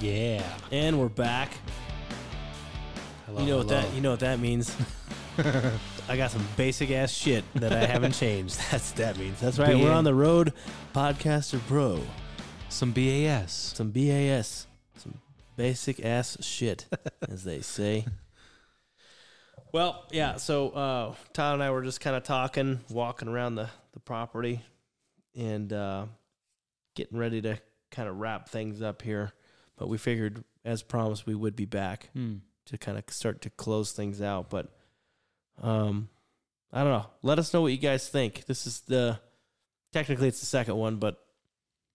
Yeah. And we're back. Hello, You know what hello. that you know what that means? I got some basic ass shit that I haven't changed. That's that means. That's right. We're on the road, podcaster pro. Some BAS. Some BAS. Some basic ass shit, as they say. Well, yeah, so uh Tyler and I were just kind of talking, walking around the, the property and uh getting ready to kind of wrap things up here. But we figured as promised we would be back Hmm. to kind of start to close things out. But um, I don't know. Let us know what you guys think. This is the technically it's the second one, but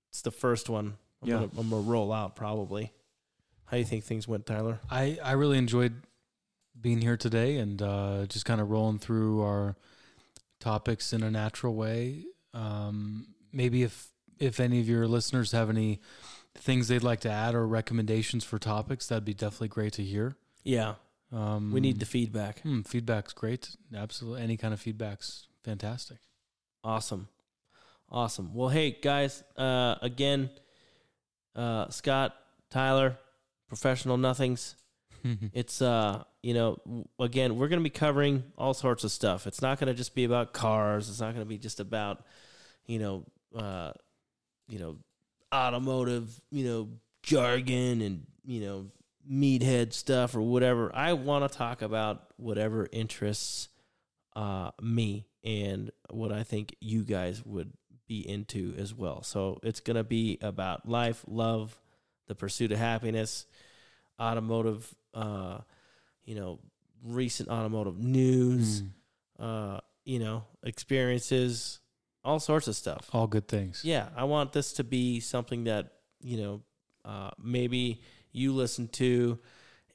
it's the first one. I'm Yeah. gonna I'm gonna roll out probably. How do you think things went, Tyler? I, I really enjoyed being here today and uh, just kind of rolling through our topics in a natural way. Um, maybe if if any of your listeners have any things they'd like to add or recommendations for topics, that'd be definitely great to hear. Yeah, Um, we need the feedback. hmm, feedback's great. Absolutely, any kind of feedback's fantastic. Awesome. Awesome. Well, hey guys, uh again, uh Scott, Tyler, professional nothings. It's uh, you know, again, we're going to be covering all sorts of stuff. It's not going to just be about cars. It's not going to be just about, you know, uh, you know, automotive, you know, jargon and you know, meathead stuff or whatever. I want to talk about whatever interests uh me and what I think you guys would be into as well. So it's going to be about life, love, the pursuit of happiness, automotive uh you know recent automotive news uh you know experiences all sorts of stuff All good things. yeah i want this to be something that you know uh maybe you listen to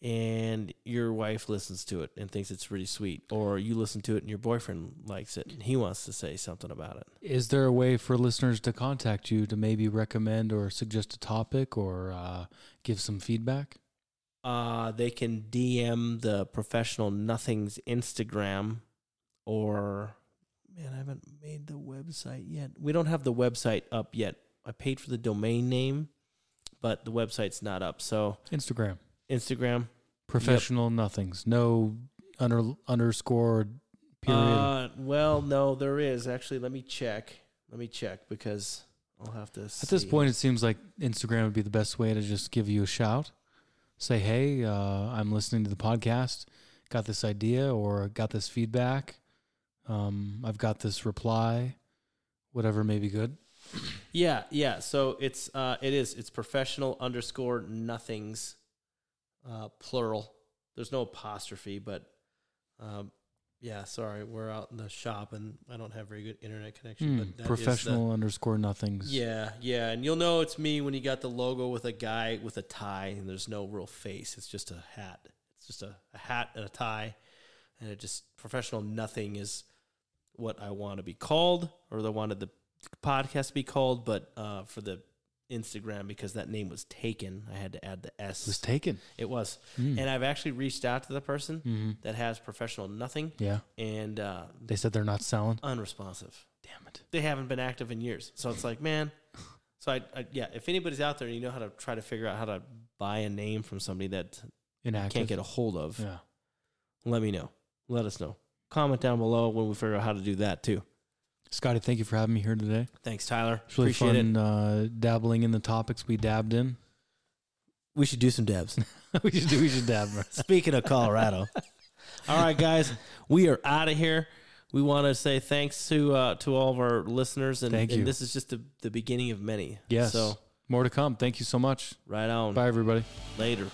and your wife listens to it and thinks it's really sweet or you listen to it and your boyfriend likes it and he wants to say something about it Is there a way for listeners to contact you to maybe recommend or suggest a topic or uh, give some feedback? uh, they can DM the professional nothings Instagram or man, I haven't made the website yet. We don't have the website up yet. I paid for the domain name, but the website's not up. So Instagram. Instagram. Professional nothings. No under underscore period. Uh, well, no, there is actually. Let me check. Let me check because I'll have to. At this point, it seems like Instagram would be the best way to just give you a shout. Say, hey, uh, I'm listening to the podcast. Got this idea or got this feedback. Um, I've got this reply. Whatever may be good. Yeah, yeah. So it's uh it is it's professional underscore nothings uh plural. There's no apostrophe, but um yeah, sorry, we're out in the shop and I don't have very good internet connection. Hmm, but that is professional underscore nothings. Yeah, yeah, and you'll know it's me when you got the logo with a guy with a tie and there's no real face. It's just a hat. It's just a, a hat and a tie, and it just professional nothing is what I want to be called, or I wanted the podcast to be called, but uh, for the Instagram because that name was taken, I had to add the S. It was taken. It was, Hmm. and I've actually reached out to the person Mhm. that has professional nothing, Yeah. and uh, They said they're not selling. unresponsive. Damn it. They haven't been active in years, so it's like, man. So I, I yeah, if anybody's out there and you know how to try to figure out how to buy a name from somebody that Inactive. can't get a hold of, Yeah. let me know. Let us know. Comment down below when we figure out how to do that too. Scotty, thank you for having me here today. Thanks, Tyler. It's really Appreciate fun uh, dabbling in the topics we dabbed in. We should do some dabs. we should do. We should dab. Speaking of Colorado. all right, guys, we are out of here. We want to say thanks to uh, to all of our listeners, and, Thank and you. this is just the, the beginning of many. Yes. So More to come. Thank you so much. right on. Bye, everybody. Later.